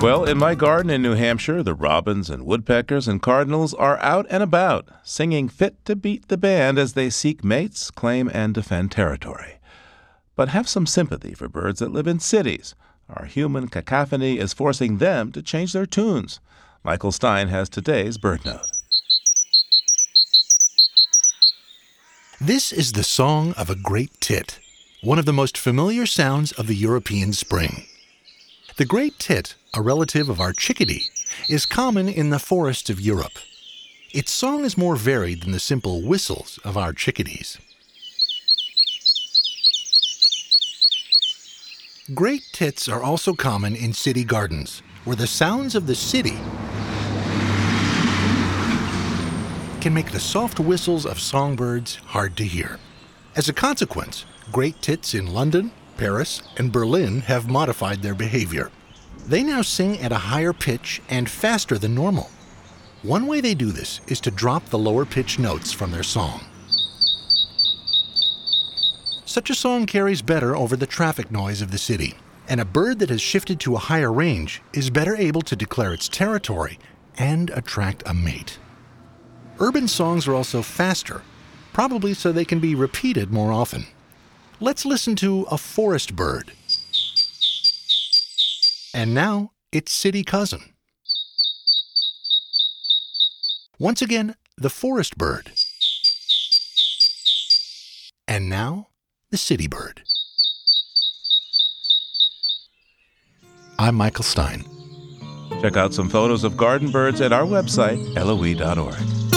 Well, in my garden in New Hampshire, the robins and woodpeckers and cardinals are out and about, singing fit to beat the band as they seek mates, claim, and defend territory. But have some sympathy for birds that live in cities. Our human cacophony is forcing them to change their tunes. Michael Stein has today's BirdNote. This is the song of a great tit, one of the most familiar sounds of the European spring. The great tit, a relative of our chickadee, is common in the forests of Europe. Its song is more varied than the simple whistles of our chickadees. Great tits are also common in city gardens, where the sounds of the city can make the soft whistles of songbirds hard to hear. As a consequence, great tits in London, Paris, and Berlin have modified their behavior. They now sing at a higher pitch and faster than normal. One way they do this is to drop the lower pitch notes from their song. Such a song carries better over the traffic noise of the city, and a bird that has shifted to a higher range is better able to declare its territory and attract a mate. Urban songs are also faster, probably so they can be repeated more often. Let's listen to a forest bird. And now, its city cousin. Once again, the forest bird. And now, the city bird. I'm Michael Stein. Check out some photos of garden birds at our website, loe.org.